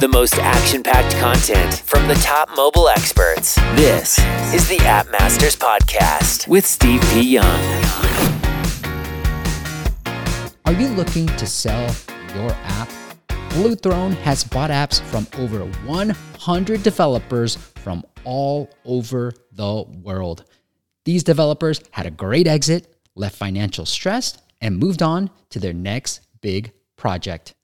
The most action packed content from the top mobile experts. This is the App Masters Podcast with Steve P. Young. Are you looking to sell your app? Blue Throne has bought apps from over 100 developers from all over the world. These developers had a great exit, left financial stress, and moved on to their next big project.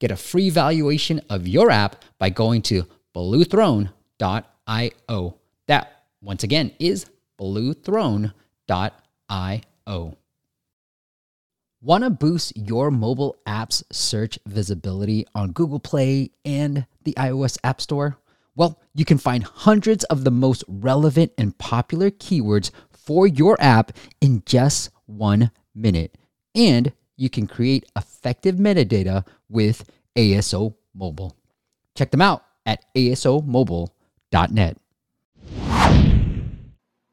Get a free valuation of your app by going to bluethrone.io. That, once again, is bluethrone.io. Want to boost your mobile app's search visibility on Google Play and the iOS App Store? Well, you can find hundreds of the most relevant and popular keywords for your app in just one minute. And you can create effective metadata with ASO Mobile. Check them out at asomobile.net.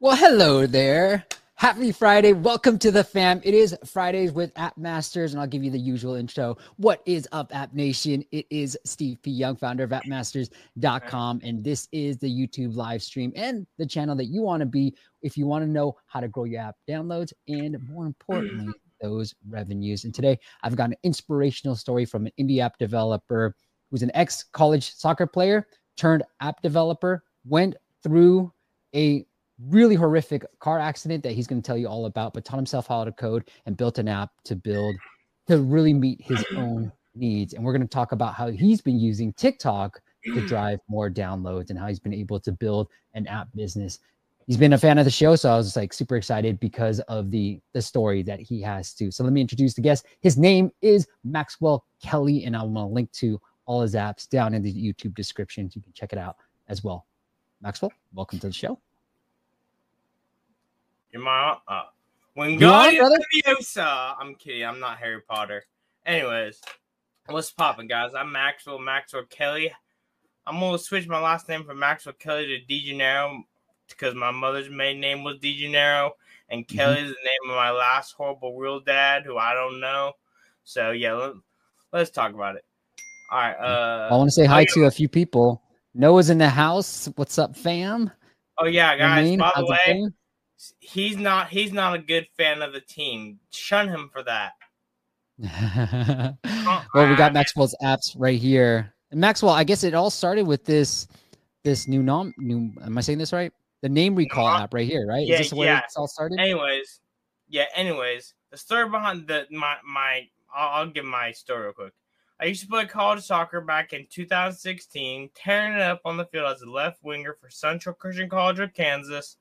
Well, hello there. Happy Friday. Welcome to the fam. It is Fridays with App Masters, and I'll give you the usual intro. What is up, App Nation? It is Steve P. Young, founder of appmasters.com, and this is the YouTube live stream and the channel that you want to be if you want to know how to grow your app downloads and, more importantly, those revenues. And today I've got an inspirational story from an indie app developer who's an ex college soccer player turned app developer, went through a really horrific car accident that he's going to tell you all about, but taught himself how to code and built an app to build to really meet his own needs. And we're going to talk about how he's been using TikTok to mm. drive more downloads and how he's been able to build an app business. He's been a fan of the show, so I was like super excited because of the the story that he has too. So let me introduce the guest. His name is Maxwell Kelly, and I'm gonna link to all his apps down in the YouTube description. So you can check it out as well. Maxwell, welcome to the show. You're my uh, when God on, is brother? Leviosa. I'm kidding. I'm not Harry Potter. Anyways, what's popping, guys? I'm Maxwell Maxwell Kelly. I'm gonna switch my last name from Maxwell Kelly to DeGennaro because my mother's maiden name was DeGennaro, and Mm-hmm. Kelly is the name of my last horrible real dad, who I don't know. So yeah, let, let's talk about it. All right. Uh, I want to say hi to a few people. Noah's in the house. What's up, fam? Oh yeah, You know what I guys. mean? By the way, he's not he's not a good fan of the team. Shun him for that. well, we got Maxwell's apps right here. And Maxwell, I guess it all started with this this new nom new am I saying this right? The name recall app right here, right? yeah, Is this where yeah. it's all started? anyways, yeah. Anyways, the story behind the my my I'll, I'll give my story real quick. I used to play college soccer back in 2016, tearing it up on the field as a left winger for Central Christian College of Kansas.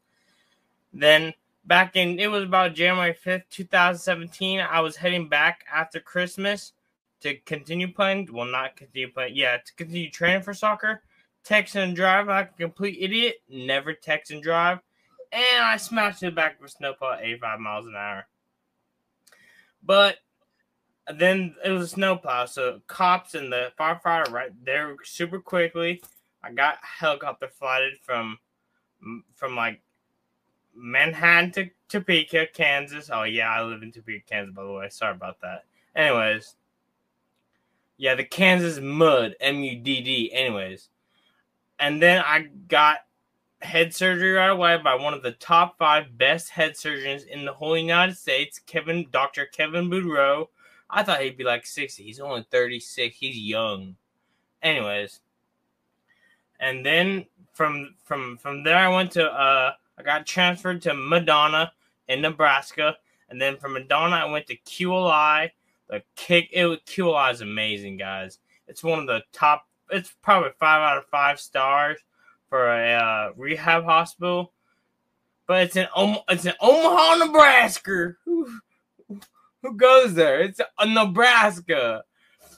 Then back in it was about January 5th, 2017. I was heading back after Christmas to continue playing. Well, not continue playing. Yeah, to continue training for soccer. Text and drive like a complete idiot. Never text and drive and I smashed in the back of a snowplow at 85 miles an hour. But then it was a snowplow, so cops and the firefighter right there super quickly. I got helicopter flighted from from like Manhattan to Topeka, Kansas. Oh yeah, I live in Topeka, Kansas, by the way. Sorry about that. Anyways, yeah, the Kansas Mud, M U D D. Anyways, and then I got head surgery right away by one of the top five best head surgeons in the whole United States, Kevin Dr. Kevin Boudreau. I thought he'd be like 60. He's only 36. He's young. Anyways. And then from from from there I went to uh I got transferred to Madonna in Nebraska. And then from Madonna I went to QLI. The kick it QLI is amazing, guys. It's one of the top it's probably five out of five stars for a uh, rehab hospital, but it's in Om- it's in Omaha, Nebraska. Who, who goes there? It's a Nebraska.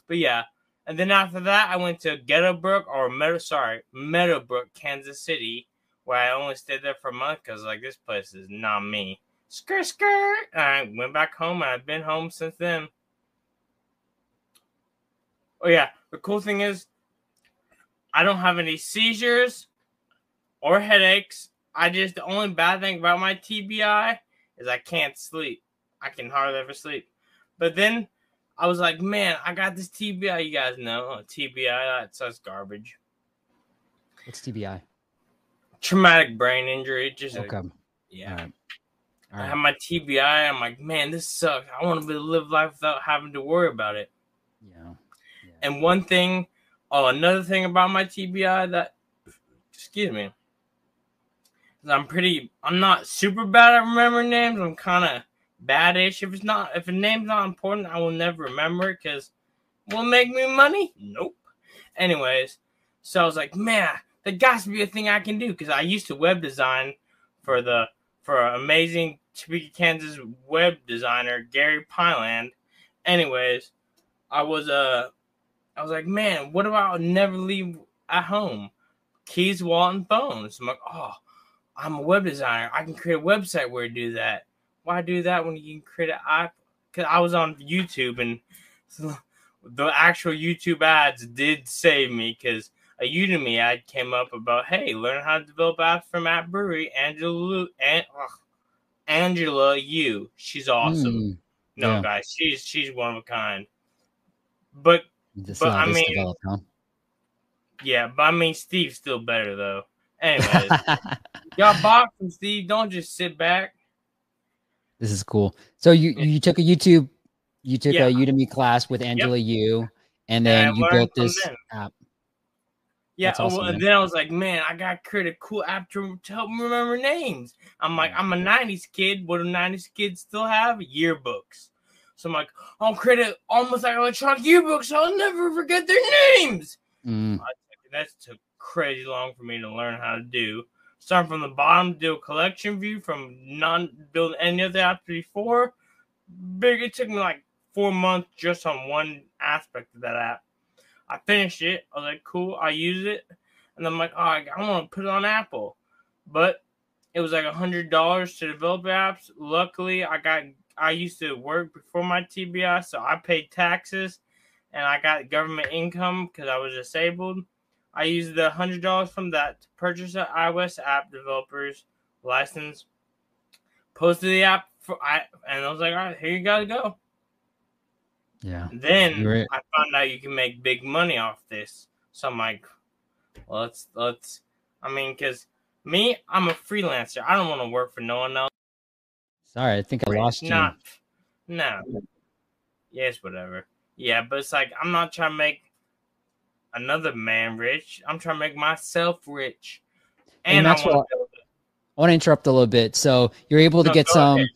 But yeah, and then after that, I went to Gettysburg or Meadow, sorry, Meadowbrook, Kansas City, where I only stayed there for a month because like this place is not me. Skirt, skirt. And I went back home, and I've been home since then. Oh yeah, the cool thing is, I don't have any seizures or headaches. I just the only bad thing about my TBI is I can't sleep. I can hardly ever sleep. But then I was like, man, I got this TBI. You guys know uh, TBI. That's that's garbage. What's TBI? Traumatic brain injury. Just a- Okay. yeah. All right. All I have my TBI. I'm like, man, this sucks. I want to be live life without having to worry about it. Yeah. And one thing, oh, another thing about my TBI that, excuse me, I'm pretty, I'm not super bad at remembering names. I'm kind of badish. If it's not, if a name's not important, I will never remember it because will make me money? Nope. Anyways, so I was like, man, that got to be a thing I can do because I used to web design for the for amazing Topeka, Kansas web designer Gary Pyland. Anyways, I was uh I was like, man, what about never leave at home? Keys, wallet, and phones. I'm like, oh, I'm a web designer. I can create a website where I do that. Why do that when you can create an app? Because I was on YouTube and the actual YouTube ads did save me because a Udemy ad came up about, hey, learn how to develop apps from App Brewery. Angela, Lu- An- ugh, Angela Yu, she's awesome. Mm, No, yeah. guys, she's she's one of a kind. But this But I mean- developed, huh? yeah, but I mean, Steve's still better though. Anyways, y'all box him, Steve. Don't just sit back. This is cool. So you you took a YouTube, you took Yeah. a Udemy class with Angela Yu, and then you built this them. app. Yeah, awesome, well, and then I was like, man, I got to create a cool app to, to help me remember names. I'm like, I'm a '90s kid. What do '90s kids still have? Yearbooks. So I'm like, I'll create it almost like electronic yearbook, so I'll never forget their names. Mm, That took crazy long for me to learn how to do. Starting from the bottom, do a collection view from non building any other app before. Big, it took me like four months just on one aspect of that app. I finished it. I was like, cool. I use it, and I'm like, oh, I, I want to put it on Apple, but it was like a hundred dollars to develop apps. Luckily, I got. I used to work before my TBI, so I paid taxes, and I got government income because I was disabled. I used the hundred dollars from that to purchase an iOS app developers license. Posted the app for I, and I was like, all right, here you gotta go. yeah. Then. I found out you can make big money off this. So I'm like, let's let's. I mean, because me, I'm a freelancer. I don't want to work for no one else. Sorry, I think I lost you. Not, no. Yes, whatever. Yeah, but it's like I'm not trying to make another man rich. I'm trying to make myself rich. And And, I that's want what- I want to interrupt a little bit. So you're able to No, get some. ahead.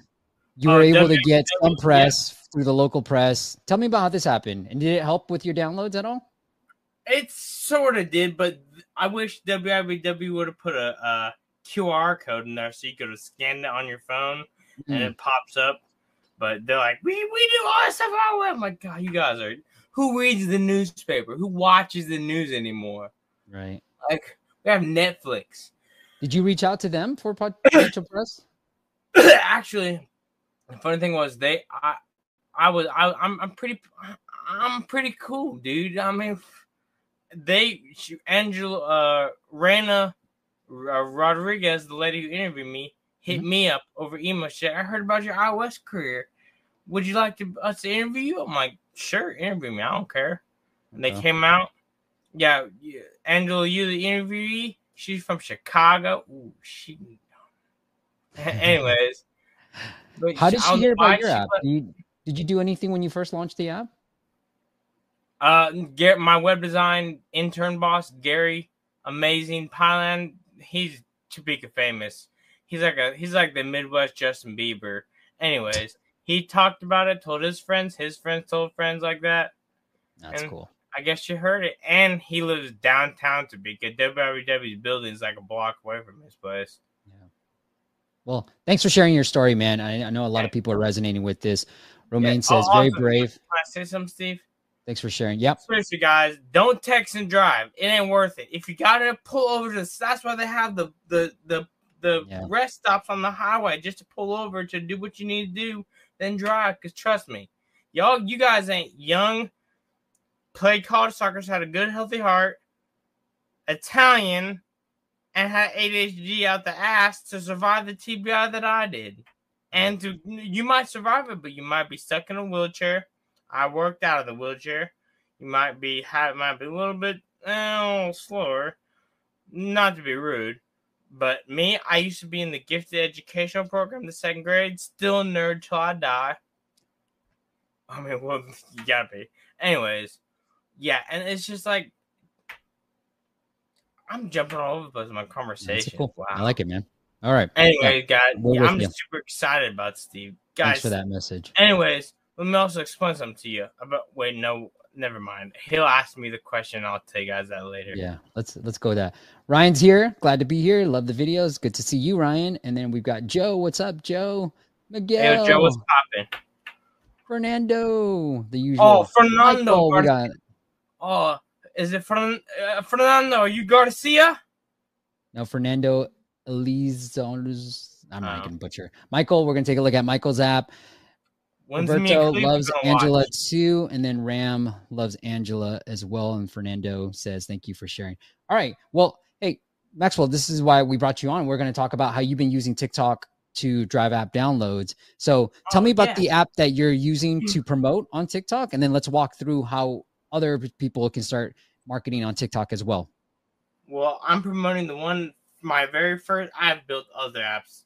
You Oh, were able to W- get some W- yeah. press through the local press. Tell me about how this happened, and did it help with your downloads at all? It sort of did, but I wish WIBW would have put a, a QR code in there so you could have scanned it on your phone and Mm, it pops up. But they're like, we, we do all this stuff our way. I'm like, God, you guys are who reads the newspaper? Who watches the news anymore? right. Like, we have Netflix. Did you reach out to them for potential press? Actually, the funny thing was they I I was I I'm I'm pretty I'm pretty cool, dude. I mean, they she, Angela uh Rana uh, Rodriguez, the lady who interviewed me, hit me up over email. Said, "I heard about your iOS career. Would you like to us to interview you?" I'm like, "Sure, interview me. I don't care." And they Okay. came out. Yeah, Angela, you the interviewee. She's from Chicago. Ooh, she. Anyways, How did she hear about your app? let- Did you, did you do anything when you first launched the app? Uh, get my web design intern boss Gary, amazing Pyland. He's Topeka famous. He's like a he's like the Midwest Justin Bieber. Anyways, he talked about it, told his friends, his friends told friends like that. That's And- cool. I guess you heard it. And he lives downtown Topeka. WWW's building is like a block away from his place. Yeah. Well, thanks for sharing your story, man. I, I know a lot of people are resonating with this. Romaine Yeah, says, very awesome. brave. Can I say something, Steve? Thanks for sharing. Yep. Seriously, guys, don't text and drive. It ain't worth it. If you gotta pull over to, that's why they have the the the the Yeah. rest stops on the highway just to pull over to do what you need to do. Then drive, cause trust me, y'all, you guys ain't young. Played college soccer, had a good healthy heart. Italian, and had ADHD out the ass to survive the TBI that I did. And to you might survive it, but you might be stuck in a wheelchair. I worked out of the wheelchair. You might be have might be a little bit oh, slower. Not to be rude, but me, I used to be in the gifted educational program, the second grade. Still a nerd till I die. I mean, well, you gotta be. Anyways, yeah, and it's just like I'm jumping all over the place in my conversation. cool. Wow. I like it, man. All right. Anyway, guys, yeah, I'm you. super excited about Steve. Thanks Guys, for that message. anyways, let me also explain something to you about. Wait, no, never mind. He'll ask me the question. I'll tell you guys that later. Yeah, let's let's go with that. Ryan's here. Glad to be here. Love the videos. Good to see you, Ryan. And then we've got Joe. What's up, Joe? Miguel. Hey. Joe, what's popping? Fernando. The usual. Oh, Fernando. Michael, we got oh, is it Fern- uh, Fernando? Are you Garcia? no Fernando Elizondo. I'm not Oh. gonna butcher. Michael, we're gonna take a look at Michael's app. When's Roberto loves gonna watch? Angela too, and then Ram loves Angela as well. And Fernando says, "Thank you for sharing." All right. Well, hey Maxwell, this is why we brought you on. We're going to talk about how you've been using TikTok to drive app downloads. So oh, tell Oh, me about yeah. the app that you're using hmm. to promote on TikTok, and then let's walk through how other people can start marketing on TikTok as well. Well, I'm promoting the one. My very first. I've built other apps,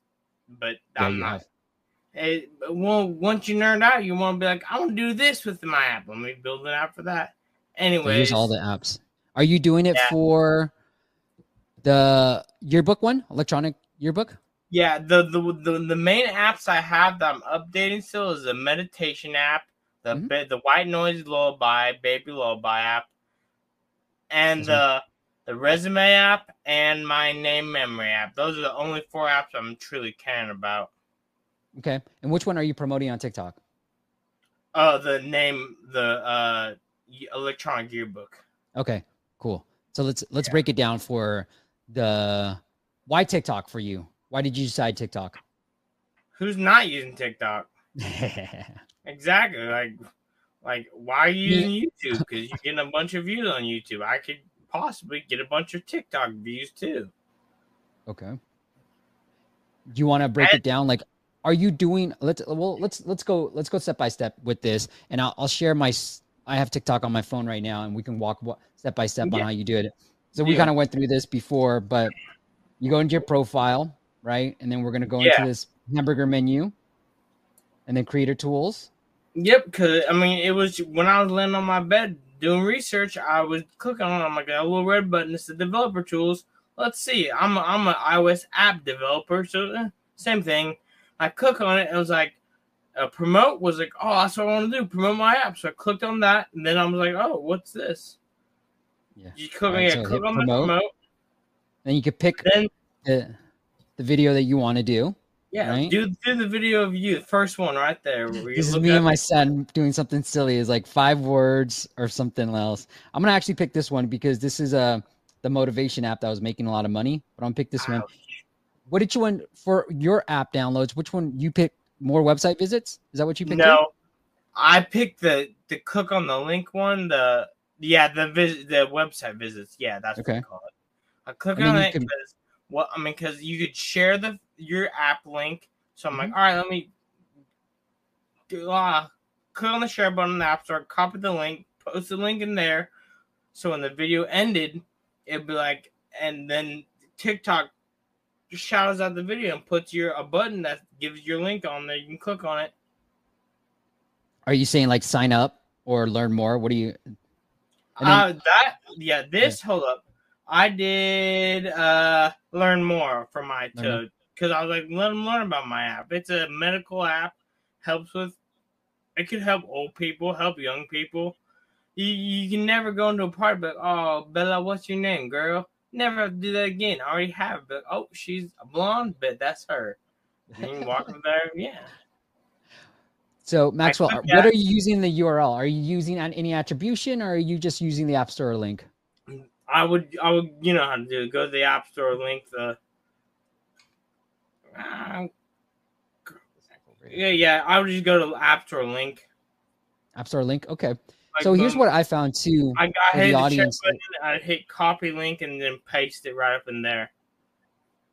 but Yeah, I'm not. have. It, well, once you nerd out, you want to be like, I want to do this with my app. Let me build an app for that. Anyway, use all the apps. Are you doing it Yeah. for the yearbook one, electronic yearbook? yeah, the, the the the main apps I have that I'm updating still is the meditation app, the Mhm. ba- the white noise lullaby, baby lullaby app, and Yes, the the resume app and my name memory app. Those are the only four apps I'm truly caring about. Okay. And which one are you promoting on TikTok? Oh, the name, the uh, electronic yearbook. Okay, cool. So let's let's Yeah. break it down for the why TikTok for you. Why did you decide TikTok? Who's not using TikTok? Exactly. Like, like why are you using YouTube? Because you're getting a bunch of views on YouTube. I could possibly get a bunch of TikTok views too. okay. Do you want to break And- it down? Like, are you doing? Let's well let's let's go let's go step by step with this, and I'll I'll share my. I have TikTok on my phone right now, and we can walk step by step on how you do it. So we Yeah. kind of went through this before, but you go into your profile, right, and then we're gonna go Yeah. into this hamburger menu, and then creator tools. Yep. Because I mean, it was when I was laying on my bed doing research. I was clicking on. I'm like a little red button. It's the developer tools. Let's see. I'm a, I'm an iOS app developer, so eh, same thing. I click on it. and It was like. Uh, promote was like, oh, that's what I want to do. Promote my app. So I clicked on that, and then I was like, oh, what's this? Yeah. You click, yeah, so click on promote. the promote. Then you could pick Then the the video that you want to do. yeah, Right. do do the video of you, the first one right there. Where This is me and my son doing something silly. Is like five words or something else. I'm gonna actually pick this one because this is uh, the motivation app that was making a lot of money. But I'm gonna pick this one. What did you want for your app downloads? Which one you pick? More website visits? Is that what you picked? No, I picked the the click on the link one. The yeah, the vis- the website visits. Yeah, that's what Okay. I call it. I click And on it can- because what I mean because you could share the your app link. So I'm like, Mm-hmm. all right, let me do uh click on the share button in the app store, copy the link, post the link in there. So when the video ended, it'd be like, and then TikTok just shouts out the video and puts your a button that gives your link on there. You can click on it. Are you saying like sign up or learn more? What do you? Then- uh, that yeah. This hold up. I did uh learn more from my Learn to because I was like let them learn about my app. It's a medical app. Helps with. It could help old people, help young people. You you can never go into a party but oh Bella, what's your name, girl? Never have to do that again. I already have, but oh she's a blonde, but that's her. You walk with her, yeah. So Maxwell, click what that. are you using the URL? Are you using an- any attribution or are you just using the App Store link? I would, I would, you know how to do it. Go to the App Store, link the. Uh, yeah, yeah. I would just go to App Store link. App Store link. Okay. So here's what I found too. I got the hit the audience button. I hit copy link and then paste it right up in there.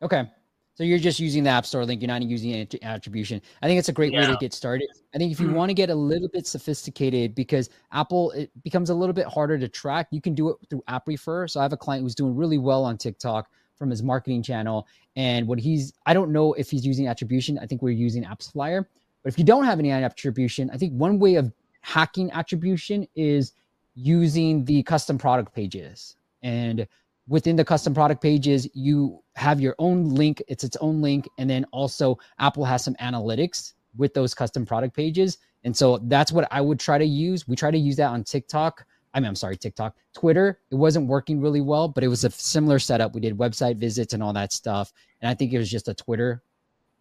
Okay. So you're just using the App Store link. You're not using attribution. I think it's a great way to get started. I think if you Mhm. want to get a little bit sophisticated, because Apple it becomes a little bit harder to track, you can do it through App Refer. So I have a client who's doing really well on TikTok from his marketing channel, and what he's I don't know if he's using attribution. I think we're using AppsFlyer. But if you don't have any attribution, I think one way of hacking attribution is using the custom product pages. And within the custom product pages, you have your own link. It's its own link. And then also, Apple has some analytics with those custom product pages. And so that's what I would try to use. We try to use that on TikTok. I mean, I'm sorry, TikTok, Twitter. It wasn't working really well, but it was a similar setup. We did website visits and all that stuff. And I think it was just a Twitter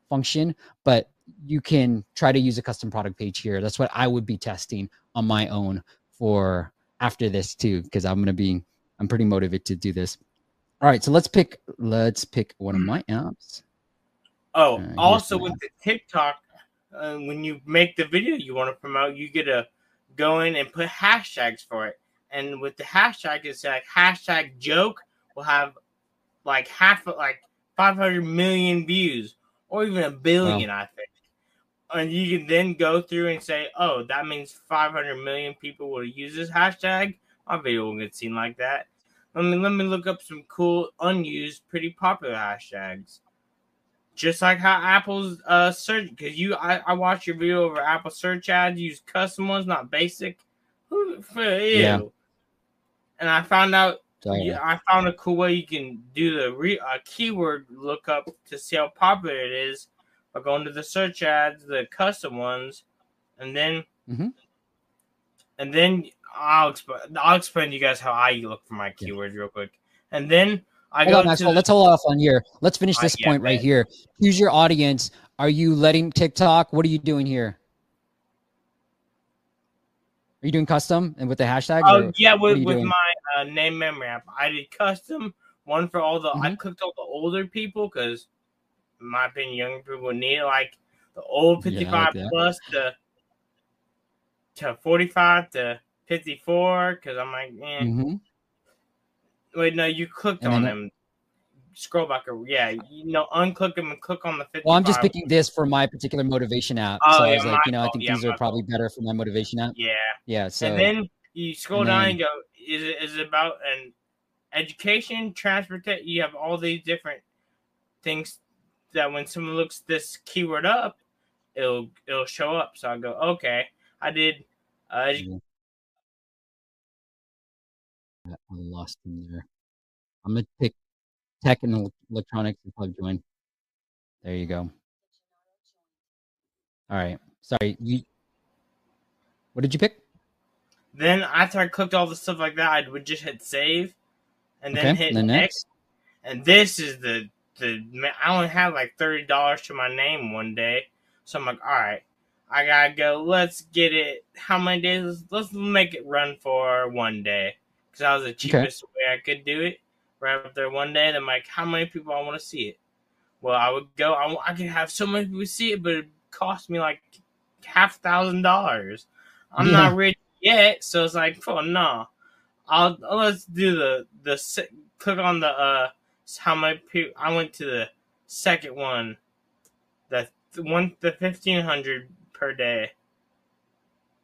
function, but you can try to use a custom product page here. That's what I would be testing on my own for after this too, because I'm gonna be I'm pretty motivated to do this. All right, so let's pick let's pick one of my apps. Oh, Uh, also with the TikTok, uh, when you make the video you want to promote, you get to go in and put hashtags for it. And with the hashtag, it's like hashtag joke will have like half of like 500 million views or even a billion, I think. And you can then go through and say, oh, that means 500 million people will use this hashtag. My video will get seen like that. Let me let me look up some cool, unused, pretty popular hashtags just like how Apple's uh search because you I, I watched your video over Apple search ads, use custom ones, not basic. Who for ew. Yeah. And I found out yeah, I found a cool way you can do the re uh, keyword lookup to see how popular it is by going to the search ads, the custom ones, and then Mhm. and then I'll explain I'll explain to you guys how I look for my keywords real quick. And then I Hold go on, to Maxwell. the- Let's hold off on here. Let's finish Uh, this yeah, point right man. here. Who's your audience? Are you letting TikTok? What are you doing here? Are you doing custom and with the hashtag? Oh or- yeah, with, with my uh, name memory app, I did custom one for all the. I Mhm. clicked all the older people because, in my opinion, younger people need like the old Yeah, like fifty-five that. plus to to forty-five to fifty-four. Because I'm like, eh. Mhm. wait, no, you clicked And on them. Scroll back, or yeah, you know, unclick them and click on the fifty-five. Well, I'm just picking this for my particular motivation app. Oh, so I was like, you know, I think Yeah, these are probably better for my motivation app. Yeah, Yeah. So and then you scroll and down then- and go, is it is it about an education, transportation? You have all these different things that when someone looks this keyword up, it'll it'll show up. So I go, okay, I did. Uh, edu- I lost him there. I'm gonna pick tech and electronics and plug join. There you go. All right. Sorry. You. What did you pick? then after I clicked all the stuff like that, I would just hit save, and then Okay, hit then next. And this is the the I only had like thirty dollars to my name one day, so I'm like, all right, I gotta go. Let's get it. How many days? Let's, make it run for one day because that was the cheapest way I could do it. Right up there one day, and I'm like, how many people I want to see it? Well, I would go. I, I could have so many people see it, but it cost me like half thousand dollars. I'm Yeah. not rich yet, so it's like, oh no. I'll let's do the the click on the uh how my people I went to the second one, the the one the fifteen hundred per day.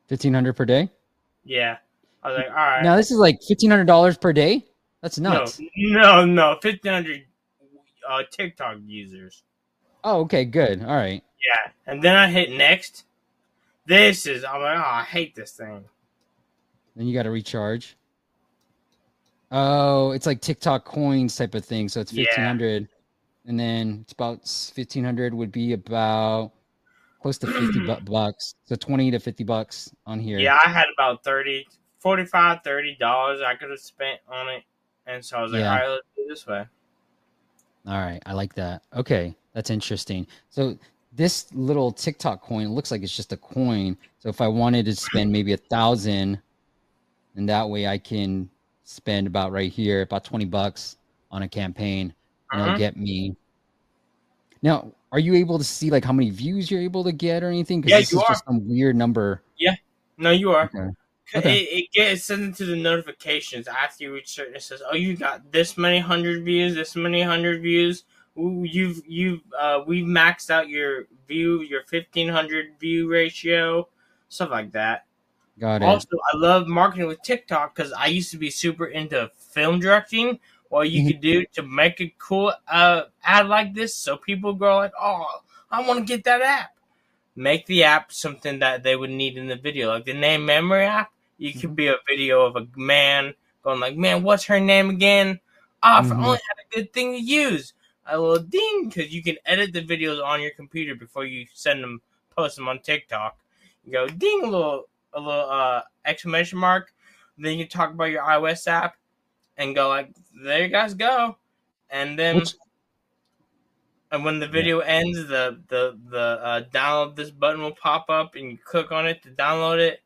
Fifteen hundred per day. Yeah, I was like, all right, Now this is like fifteen hundred dollars per day. That's nuts. no, no, no, fifteen hundred uh TikTok users. Oh, okay, good. All right. Yeah, and then I hit next. This is I'm like, oh, I hate this thing. Then you got to recharge. Oh, it's like TikTok coins type of thing. So it's Yeah. fifteen hundred, and then it's about fifteen hundred would be about close to fifty bucks. So twenty to fifty bucks on here. Yeah, I had about 30 45 30 dollars I could have spent on it, and so I was like, Yeah. all right, let's do it this way. All right, I like that. Okay, that's interesting. So this little TikTok coin looks like it's just a coin. So if I wanted to spend maybe a thousand, and that way I can spend about right here about twenty bucks on a campaign, and it'll Uh-huh. get me. Now, are you able to see like how many views you're able to get or anything? Because Yeah, this you is are. just some weird number. Yeah. No, you are. Okay. Okay. It, it gets sent into the notifications after you reach certain. It says, "Oh, you got this many hundred views, this many hundred views." Ooh, You've you've uh, we've maxed out your view, your fifteen hundred view ratio, stuff like that. Got it. Also, I love marketing with TikTok because I used to be super into film directing. What you Mhm. could do to make a cool uh, ad like this, so people go like, "Oh, I want to get that app." Make the app something that they would need in the video, like the name memory app. You could Mhm. be a video of a man going like, "Man, what's her name again?" Ah, if I Mhm. only had a good thing to use. A little ding, because you can edit the videos on your computer before you send them, post them on TikTok. You go ding, little, a little uh, exclamation mark. Then you talk about your iOS app, and go like, "There you guys go," and then. Which- and when the video ends, the the the uh, download this button will pop up, and you click on it to download it.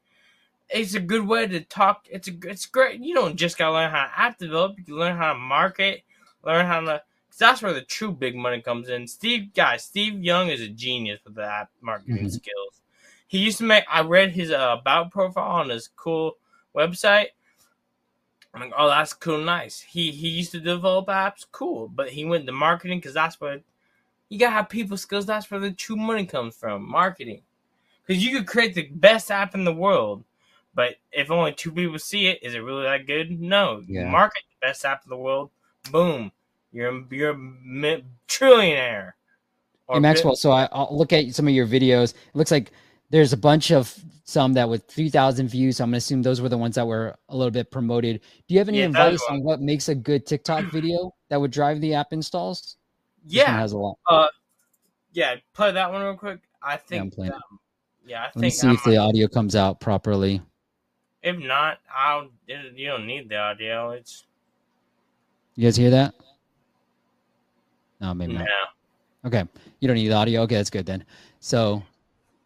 It's a good way to talk. It's a it's great. You don't just gotta learn how to app develop. You can learn how to market, learn how to. Cause that's where the true big money comes in. Steve, guys, Steve Young is a genius with the app marketing Mhm. skills. He used to make. I read his uh, about profile on his cool website. I'm like, oh, that's cool, nice. He he used to develop apps, cool, but he went to marketing because that's where you gotta have people skills. That's where the true money comes from, marketing. Because you could create the best app in the world, but if only two people see it, is it really that good? No. You Yeah. market the best app in the world, boom, you're you're a trillionaire. Hey Maxwell, so I, I'll look at some of your videos. It looks like there's a bunch of some that with 3,000 views. So I'm gonna assume those were the ones that were a little bit promoted. Do you have any Yeah, advice on what makes a good TikTok video that would drive the app installs? Yeah, has a lot. yeah. Play that one real quick. I I'm think. playing it. um, yeah, I Let me see I if the audio comes out properly. if not, I'll. it- You don't need the audio. It's You guys hear that? No, maybe no. not. Okay, you don't need the audio. Okay, that's good then. So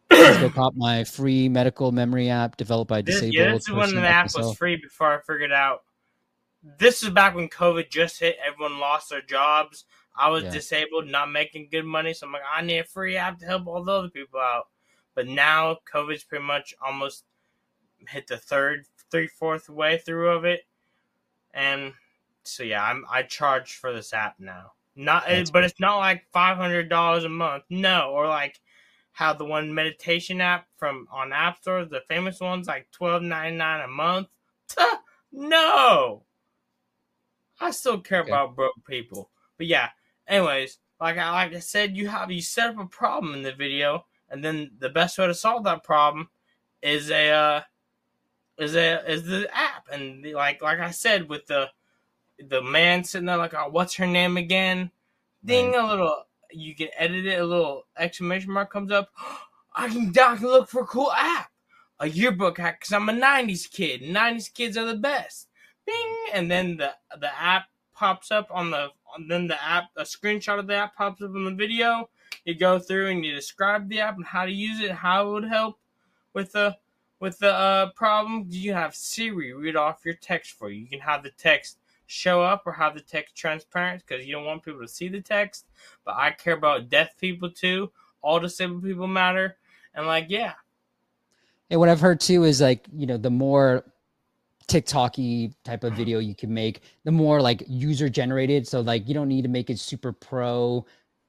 go cop my free medical memory app developed by This, disabled. yeah, this is when the app was myself. free before I figured out. This is back when COVID just hit. Everyone lost their jobs. I was Yeah. disabled, not making good money. So I'm like, I need a free app to help all the other people out. But now COVID's pretty much almost hit the third, three fourth way through of it, and so yeah, I'm I charge for this app now. Not, That's but it's not like five hundred dollars a month. No, or like how the one meditation app from on App Store, the famous ones, like twelve ninety nine a month. Tuh, no, I still care Okay. about broke people. But yeah, anyways, like I like I said, you have you set up a problem in the video, and then the best way to solve that problem is a uh, is a is the app, and the, like like I said with the the man sitting there like, oh, what's her name again? Ding a little. You can edit it. A little exclamation mark comes up. I can I can look for a cool app, a yearbook hack, because I'm a '90s kid. '90s kids are the best. Bing, and then the the app pops up on the. And then the app, a screenshot of the app pops up in the video. You go through and you describe the app and how to use it, how it would help with the with the uh, problem. You have Siri read off your text for you. You can have the text show up or have the text transparent because you don't want people to see the text. But I care about deaf people too. All disabled people matter. And like, yeah, And what I've heard too is like, you know, the more TikTok-y type of video you can make, the more like user generated. So like you don't need to make it super pro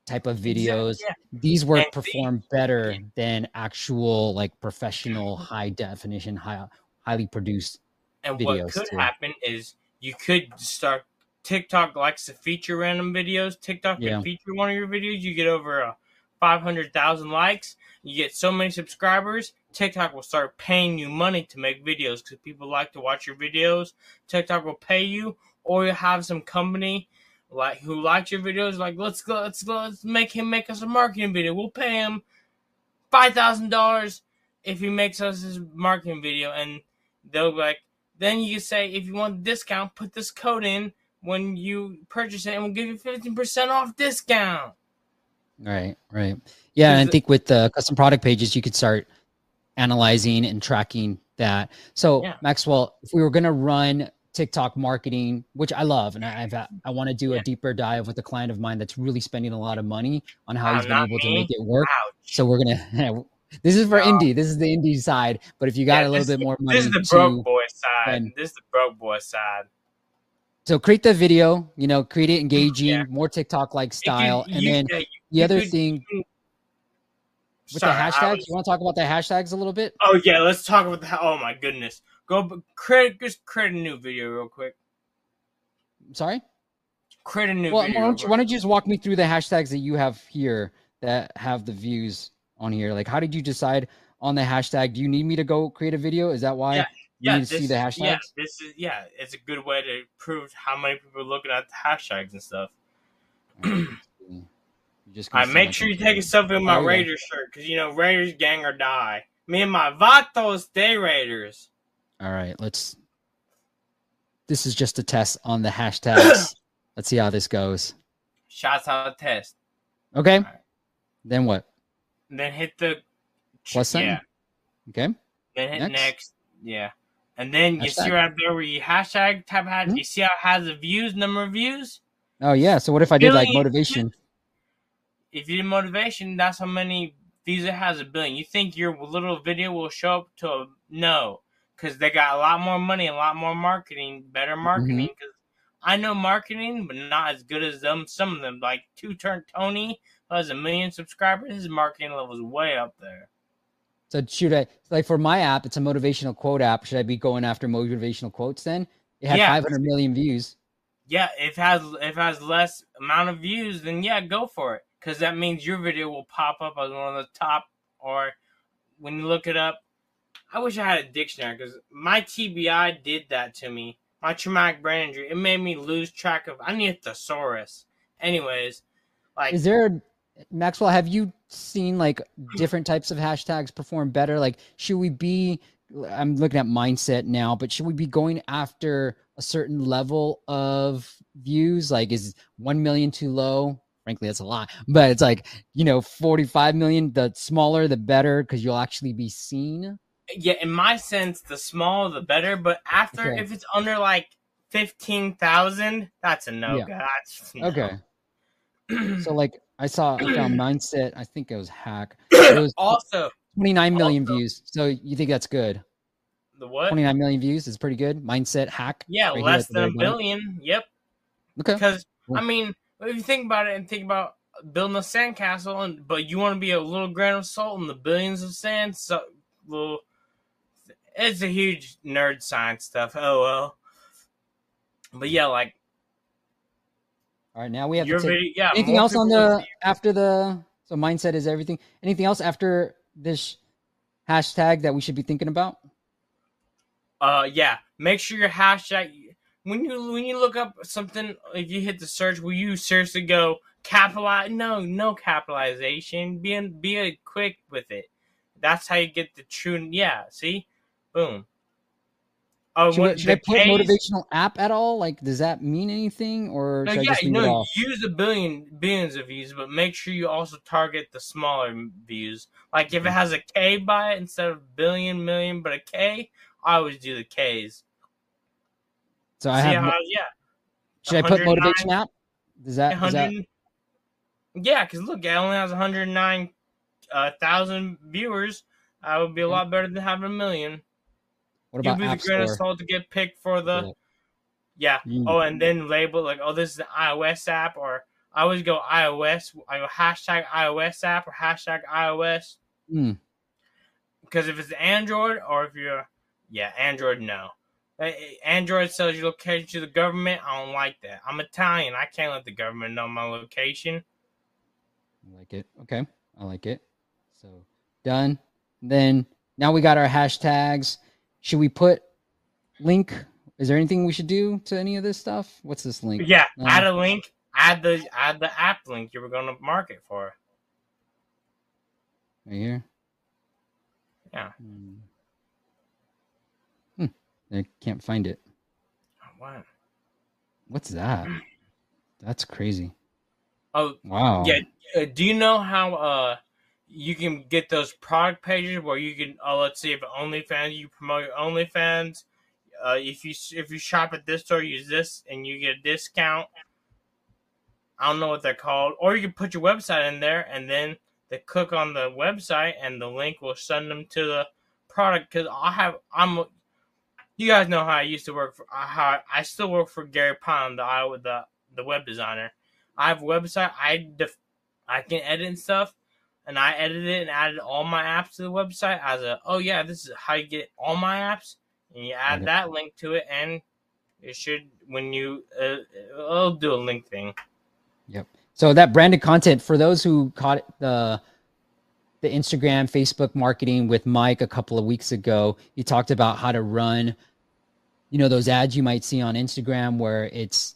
type of videos. yeah. These work And the- perform better than actual like professional high definition, high highly produced. And videos, what could too. happen is you could start TikTok likes to feature random videos. TikTok Yeah. can feature one of your videos. You get over uh, 500,000 likes. You get so many subscribers. TikTok will start paying you money to make videos because people like to watch your videos. TikTok will pay you, or you have some company like who likes your videos. Like let's go, let's go, let's make him make us a marketing video. We'll pay him five thousand dollars if he makes us his marketing video, and they'll be like, then you can say if you want a discount, put this code in when you purchase it, and we'll give you fifteen percent off discount. Right, right. Yeah, and I think with the custom product pages, you could start analyzing and tracking that. So, Yeah. Maxwell, if we were going to run TikTok marketing, which I love, and I, I've I mm-hmm. want to do a deeper dive with a client of mine that's really spending a lot of money on how he's been able to make it work. Ouch. So we're gonna. This is for No. indie. This is the indie side. But if you got Yeah, a little bit more money, This is the broke boy side. This is the broke boy side. So create the video, you know, create it engaging, Yeah. more TikTok like style, You- and you- then yeah, you- the other thing with Sorry, the hashtags. was- You want to talk about the hashtags a little bit? Oh yeah, let's talk about the. Oh my goodness, go create just create a new video real quick. Sorry. Create a new Well, video. why don't, you, why don't you just walk me through the hashtags that you have here that have the views on here? Like, how did you decide on the hashtag? Do you need me to go create a video? Is that why Yeah, you yeah, need to see the hashtags? Yeah, this is yeah, it's a good way to prove how many people are looking at the hashtags and stuff. Just right, send make sure you take a selfie with my Oh, yeah. Raiders shirt because you know Raiders gang or die. Me and my Vatos Day Raiders. All right, let's. This is just a test on the hashtags. let's see how this goes. Shots out test. Okay. Alright. Then what? And then hit the Plus sign? Yeah. Okay. Then hit Next. next. Yeah. And then you see Hashtag. right there where you hashtag type hash. Mhm. You see how it has the views, number of views. Oh yeah. So what if I did like motivation? If you did motivation, that's how many views it has. A billion. You think your little video will show up to a no? Because they got a lot more money, a lot more marketing, better marketing. Mm-hmm. Because I know marketing, but not as good as them. Some of them, like Two Turn Tony, has a million subscribers. His marketing level is way up there. So should I like for my app? It's a motivational quote app. Should I be going after motivational quotes then? It had Yeah. 500 million views. Yeah, if it has if has less amount of views, then yeah, go for it. Because that means your video will pop up as one of the top. Or when you look it up, I wish I had a dictionary because my TBI did that to me. My traumatic brain injury, it made me lose track of. I need a thesaurus. Anyways, like Is there Maxwell? Have you seen like different types of hashtags perform better? Like, should we be? I'm looking at mindset now, but should we be going after a certain level of views? Like, is one million too low? Frankly, that's a lot. But it's like you know, 45 million. The smaller, the better, because you'll actually be seen. yeah, in my sense, the smaller the better. But after, Okay. if it's under like fifteen thousand, that's a no. Yeah. That's no. Okay. So like, I saw I found mindset. I think it was hack. It was also, 29 million also- views. So you think that's good? the what? 29 million views is pretty good. Mindset hack. Yeah, right less than a billion. Yep. Okay. Because. I mean, if you think about it and think about building a sandcastle, and but you want to be a little grain of salt in the billions of sand, so little. It's a huge nerd science stuff. Oh well. But yeah, like All right. Now we have your to take video. Yeah. anything else on the after the so mindset is everything. Anything else after this hashtag that we should be thinking about? Uh, yeah. Make sure your hashtag when you when you look up something. If you hit the search, will you seriously go capitalize? No, no capitalization. Be in, be a quick with it. That's how you get the true. Yeah. See, boom. Oh, Should, what- should I put Ks- motivational app at all? Like, does that mean anything, or No, yeah, no. Use a billion billions of views, but make sure you also target the smaller views. Like if it mm-hmm. has a K by it instead of billion million, but a K, I always do the Ks. So I See have. yeah. should I put 109 motivation app? Does that? That yeah, because look, it only has 109 uh, thousand viewers. I would be a Yeah. lot better than having a million. What about be the of Store? salt to get picked for the Yeah. Mm. Oh, and then label like, oh, this is an iOS app, or I always go iOS. I go hashtag iOS app or hashtag iOS Mm. because if it's Android or if you're yeah Android, no. Android sells your location to the government. I don't like that. I'm Italian. I can't let the government know my location. I like it. Okay. I like it. So done. Then now we got our hashtags. Should we put link? Is there anything we should do to any of this stuff? What's this link? Yeah, Uh, add a link. Add the add the app link you were going to market for. Right here. Yeah. Hmm. Hmm. I can't find it. What? What's that? That's crazy. Oh, Wow. Yeah. Uh, do you know how uh you can get those product pages where you can uh, let's see if OnlyFans you promote your OnlyFans. Uh, if you if you shop at this store, use this and you get a discount. I don't know what they're called, or you can put your website in there and then they click on the website and the link will send them to the product. Because I have I'm you guys know how I used to work for uh, how I still work for Gary Pond, the the the web designer. I have a website. I def, I can edit and stuff, and I edited it and added all my apps to the website as a oh yeah, this is how you get all my apps, and you add that link to it, and it should when you uh, it'll do a link thing. Yep. So that branded content for those who caught the the Instagram, Facebook marketing with Mike a couple of weeks ago, he talked about how to run, you know, those ads you might see on Instagram where it's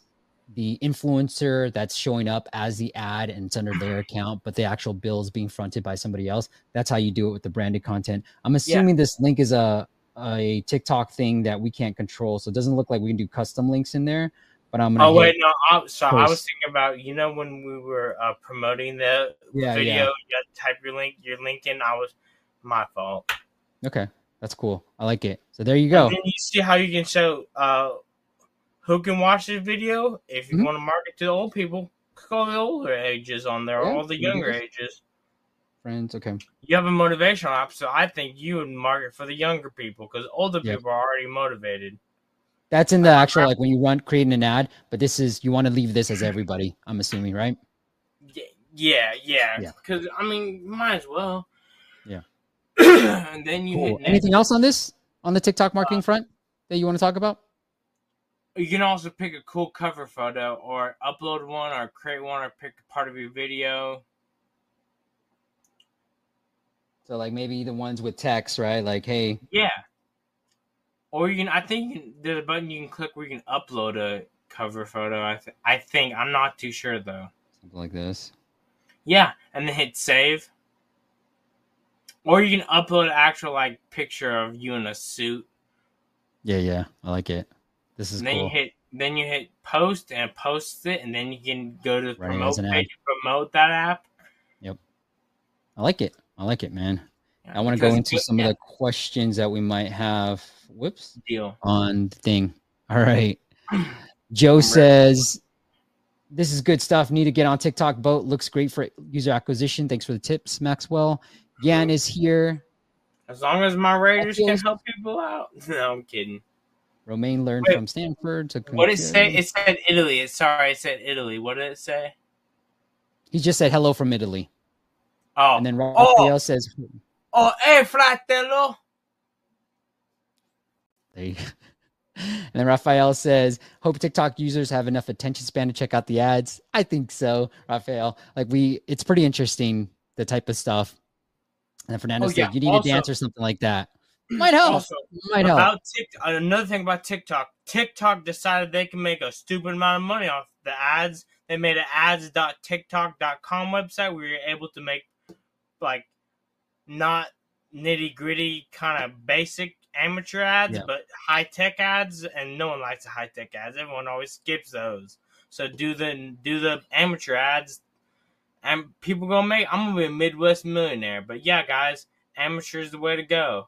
the influencer that's showing up as the ad and it's under their account, but the actual bill is being fronted by somebody else. That's how you do it with the branded content. I'm assuming this link is a a TikTok thing that we can't control, so it doesn't look like we can do custom links in there. But I'm gonna Oh wait, no. I, so I was thinking about you know when we were uh, promoting the yeah, video, yeah. you type your link, your link in. I was my fault. Okay, that's cool. I like it. So there you go. And you see how you can show uh, who can watch this video. If you Mhm. want to market to the old people, click all the older ages on there, Yeah, all the you can do younger ages. Friends, okay. You have a motivational app, so I think you would market for the younger people because older Yeah. people are already motivated. That's in the actual like when you run creating an ad, but this is you want to leave this as everybody. I'm assuming, right? Yeah, yeah, yeah. Yeah. Because I mean, might as well. Yeah. and then you Cool. Anything else on this on the TikTok marketing front that you want to talk about? You can also pick a cool cover photo, or upload one, or create one, or pick a part of your video. So like maybe the ones with text, right? Like, hey, Yeah. Or you can, I think you can, there's a button you can click where you can upload a cover photo. I, th- I think I'm not too sure though. something like this. Yeah, and then hit save. Or you can upload an actual like picture of you in a suit. Yeah, yeah, I like it. This is and then cool. you hit then you hit post and post it, and then you can go to the Running promote page and promote that app. Yep, I like it. I like it, man. Yeah, I want to go into some yeah, of the questions that we might have. Whoops. deal. on the thing. All right. Joe says, This is good stuff. Need to get on TikTok boat. Looks great for user acquisition. Thanks for the tips, Maxwell. Yan is here. As long as my Raiders can help people out. No, I'm kidding. Romaine learned Wait. from Stanford. To What did it say? It said Italy. Sorry, it said Italy. What did it say? He just said hello from Italy. Oh, And then oh. Raphael says, oh, hey, fratello. There you go. And then Raphael says, "Hope TikTok users have enough attention span to check out the ads." I think so, Raphael. Like we, it's pretty interesting the type of stuff. And then Fernando Oh, said, yeah. "You need Also- to dance or something like that." Might help. Also, Might help. about TikTok, another thing about TikTok, TikTok decided they can make a stupid amount of money off the ads. They made an ads.tiktok.com website where you're able to make like not nitty gritty kind of basic amateur ads, Yeah. but high tech ads, and no one likes the high tech ads. Everyone always skips those. So do the do the amateur ads, and people gonna make. I'm gonna be a Midwest millionaire. But yeah, guys, amateur is the way to go.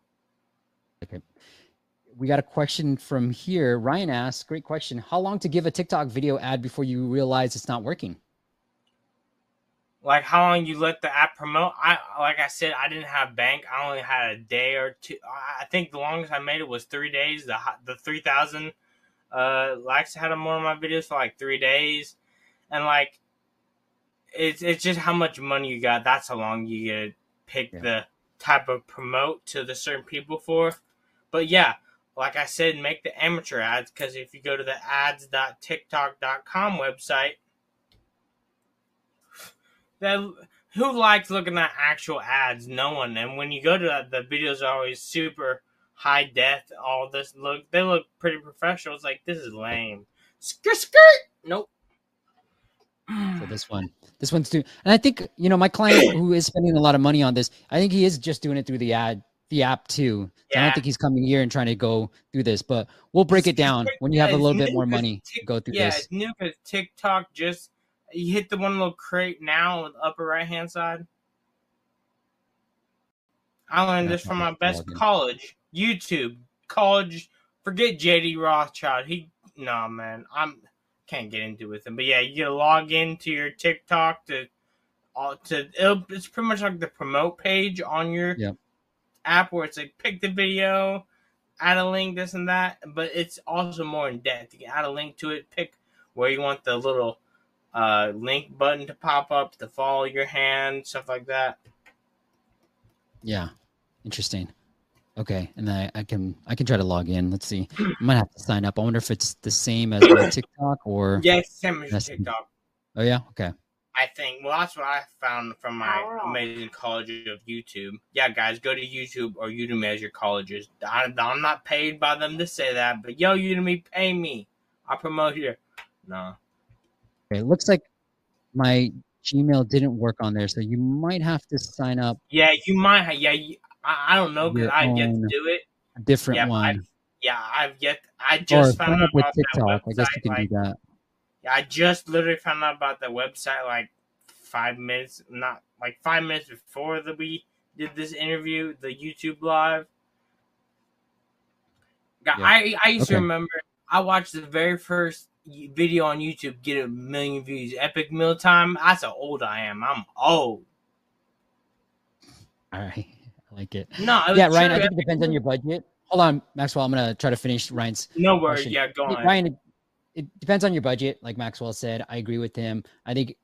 We got a question from here. Ryan asks, great question. How long to give a TikTok video ad before you realize it's not working? like how long you let the app promote. I like I said, I didn't have bank. I only had a day or two. I think the longest I made it was three days. The the three thousand uh, likes had on one of my videos for like three days, and like it's it's just how much money you got. That's how long you get to pick Yeah. the type of promote to the certain people for. But yeah. Like I said, make the amateur ads because if you go to the ads.tiktok.com website, that who likes looking at actual ads? No one. And when you go to that, the videos are always super high def. All this look, they look pretty professional. It's like this is lame. Skirt, skirt. Nope. for this one. This one's too, and I think you know my client who is spending a lot of money on this. I think he is just doing it through the ad, the app too. So I don't think he's coming here and trying to go through this, but we'll break it down when you have a little bit more money. Tik- Go through yeah, this. it's new because TikTok just you hit the one little crate now on the upper right hand side. I learned Yeah, this from my best college YouTube college. Forget JD Rothschild. He no man. I'm can't get into it with him. But yeah, you log into your TikTok to uh, to it'll, it's pretty much like the promote page on your Yep. App where it's like pick the video, add a link, this and that, but it's also more in depth. You can add a link to it, pick where you want the little uh, link button to pop up to follow your hand, stuff like that. Yeah, interesting. Okay, and then I, I can I can try to log in. Let's see. I might have to sign up. I wonder if it's the same as my TikTok or. Yeah, same as TikTok. Oh yeah. Okay. I think. Well, that's what I found from my Power off. amazing college of YouTube. Yeah, guys, go to YouTube or Udemy as your colleges. I, I'm not paid by them to say that, but yo, Udemy, pay me. I promote here. No. Okay. It looks like my Gmail didn't work on there, so you might have to sign up Yeah, you might. Ha- yeah, you, I, I don't know because I've yet to do it. a different Yeah, one. I've, yeah, I've yet. I or just found sign up with TikTok. I guess you can like, do that. I just literally found out about the website like five minutes, not like five minutes before that we did this interview, the YouTube live. God, Yeah. I I used to remember I watched the very first video on YouTube get a million views. Epic meal time. That's how old I am. I'm old. All right. I like it. No, it Yeah, Ryan. true. I think it depends on your budget. Hold on, Maxwell. I'm gonna try to finish Ryan's No worries. question. Yeah, go Hey, on. Ryan, it, depends on your budget. Like Maxwell said, I agree with him. I think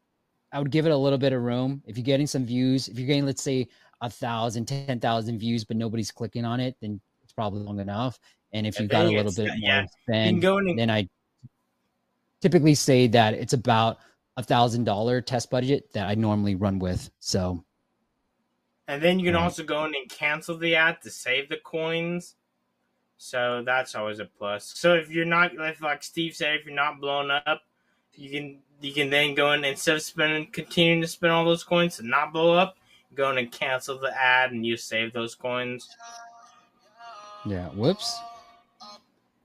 I would give it a little bit of room. If you're getting some views, if you're getting, let's say, a thousand, ten thousand views, but nobody's clicking on it, then it's probably long enough. And if you got a little bit more spend, and then I typically say that it's about a thousand dollar test budget that I normally run with. So And then you can Right. also go in and cancel the ad to save the coins. So that's always a plus. So if you're not, if like Steve said, if you're not blown up, you can you can then go in instead of spending, continuing to spend all those coins to not blow up, go in and cancel the ad and you save those coins. Yeah. Whoops.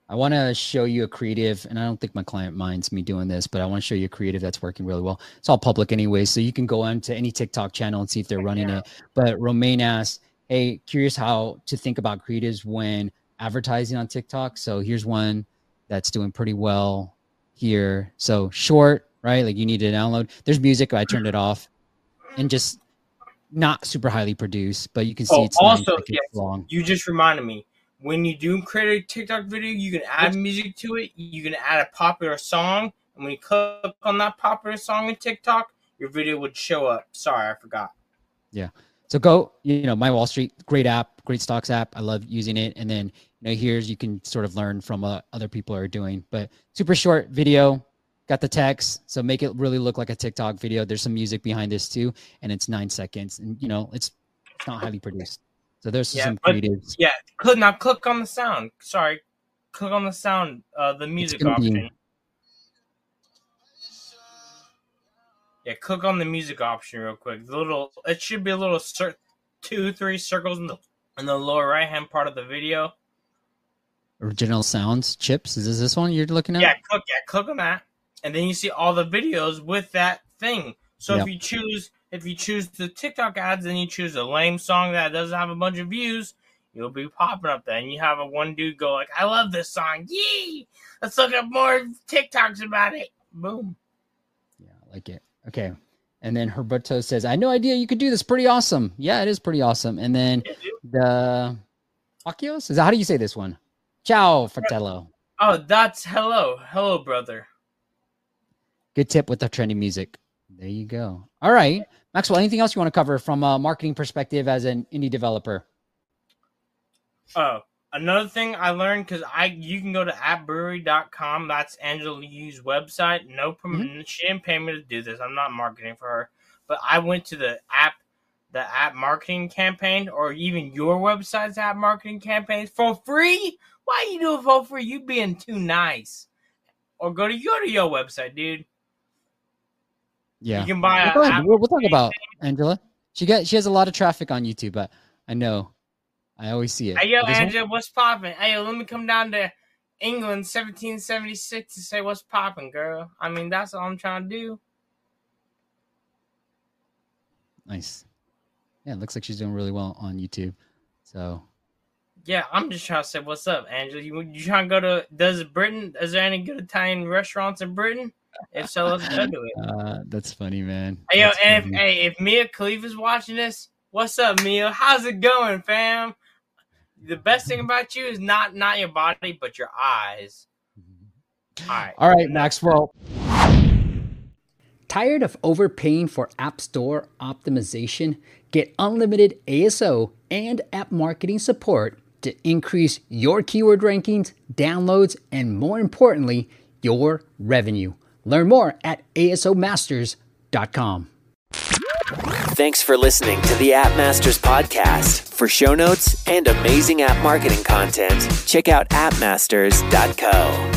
I want to show you a creative, and I don't think my client minds me doing this, but I want to show you a creative that's working really well. It's all public anyway, so you can go on to any TikTok channel and see if they're running Yeah. it. But Romaine asked, "Hey, curious how to think about creatives when advertising on TikTok." So here's one that's doing pretty well here. So short, right? Like you need to download. There's music. I turned it off, and just not super highly produced, but you can see Oh, it's also, yes. long. You just reminded me. When you do create a TikTok video, you can add music to it. You can add a popular song, and when you click on that popular song in TikTok, your video would show up. Sorry, I forgot. Yeah. So go, you know, My Wall Street, great app, great stocks app. I love using it. And then, you know, here's you can sort of learn from what other people are doing. But super short video, got the text. So make it really look like a TikTok video. There's some music behind this too, and it's nine seconds. And you know, it's it's not highly produced. So there's Yeah, some creatives. Yeah, click now. Click on the sound. Sorry, click on the sound. Uh, the music gonna be- option. Yeah, click on the music option real quick. The little, it should be a little cir- two, three circles in the in the lower right hand part of the video. Original sounds, chips. Is this this one you're looking at? Yeah, click yeah, click on that, and then you see all the videos with that thing. So Yep. if you choose if you choose the TikTok ads and you choose a lame song that doesn't have a bunch of views, you'll be popping up there, and you have a one dude go like, "I love this song, yee! Let's look up more TikToks about it." Boom. Yeah, I like it. Okay. And then Herberto says, I had no idea you could do this. Pretty awesome. Yeah, it is pretty awesome. And then Yeah, the Akios? Is that how do you say this one? Ciao, Fratello. Oh, that's hello, hello, brother. Good tip with the trendy music. There you go. All right. Maxwell, anything else you want to cover from a marketing perspective as an indie developer? Oh, another thing I learned because I you can go to appbrewery.com. That's Angela Yu's website. No, mm-hmm. prom- she didn't pay me to do this. I'm not marketing for her, but I went to the app, the app marketing campaign, or even your website's app marketing campaigns for free. Why you do vote for? You being too nice. Or go to go to your website, dude. Yeah. You can buy We'll, a talk- we'll- we'll talk about Angela. She got she has a lot of traffic on YouTube, but I know. I always see it. Hey yo, Angela, what's popping? Hey yo, let me come down to England, 1776, to say what's popping, girl. I mean, that's all I'm trying to do. Nice. Yeah, it looks like she's doing really well on YouTube. So Yeah, I'm just trying to say what's up, Angela. You you trying to go to? Does Britain? Is there any good Italian restaurants in Britain? If so, let's go to it. uh, that's funny, man. Hey yo, That's and if, funny. hey, if Mia Khalifa's watching this, what's up, Mia? How's it going, fam? the best thing about you is not not your body, but your eyes. All right. All right, Maxwell. Tired of overpaying for App Store optimization? Get unlimited ASO and app marketing support to increase your keyword rankings, downloads, and more importantly, your revenue. Learn more at asomasters.com. Thanks for listening to the App Masters podcast. For show notes and amazing app marketing content, check out appmasters.co.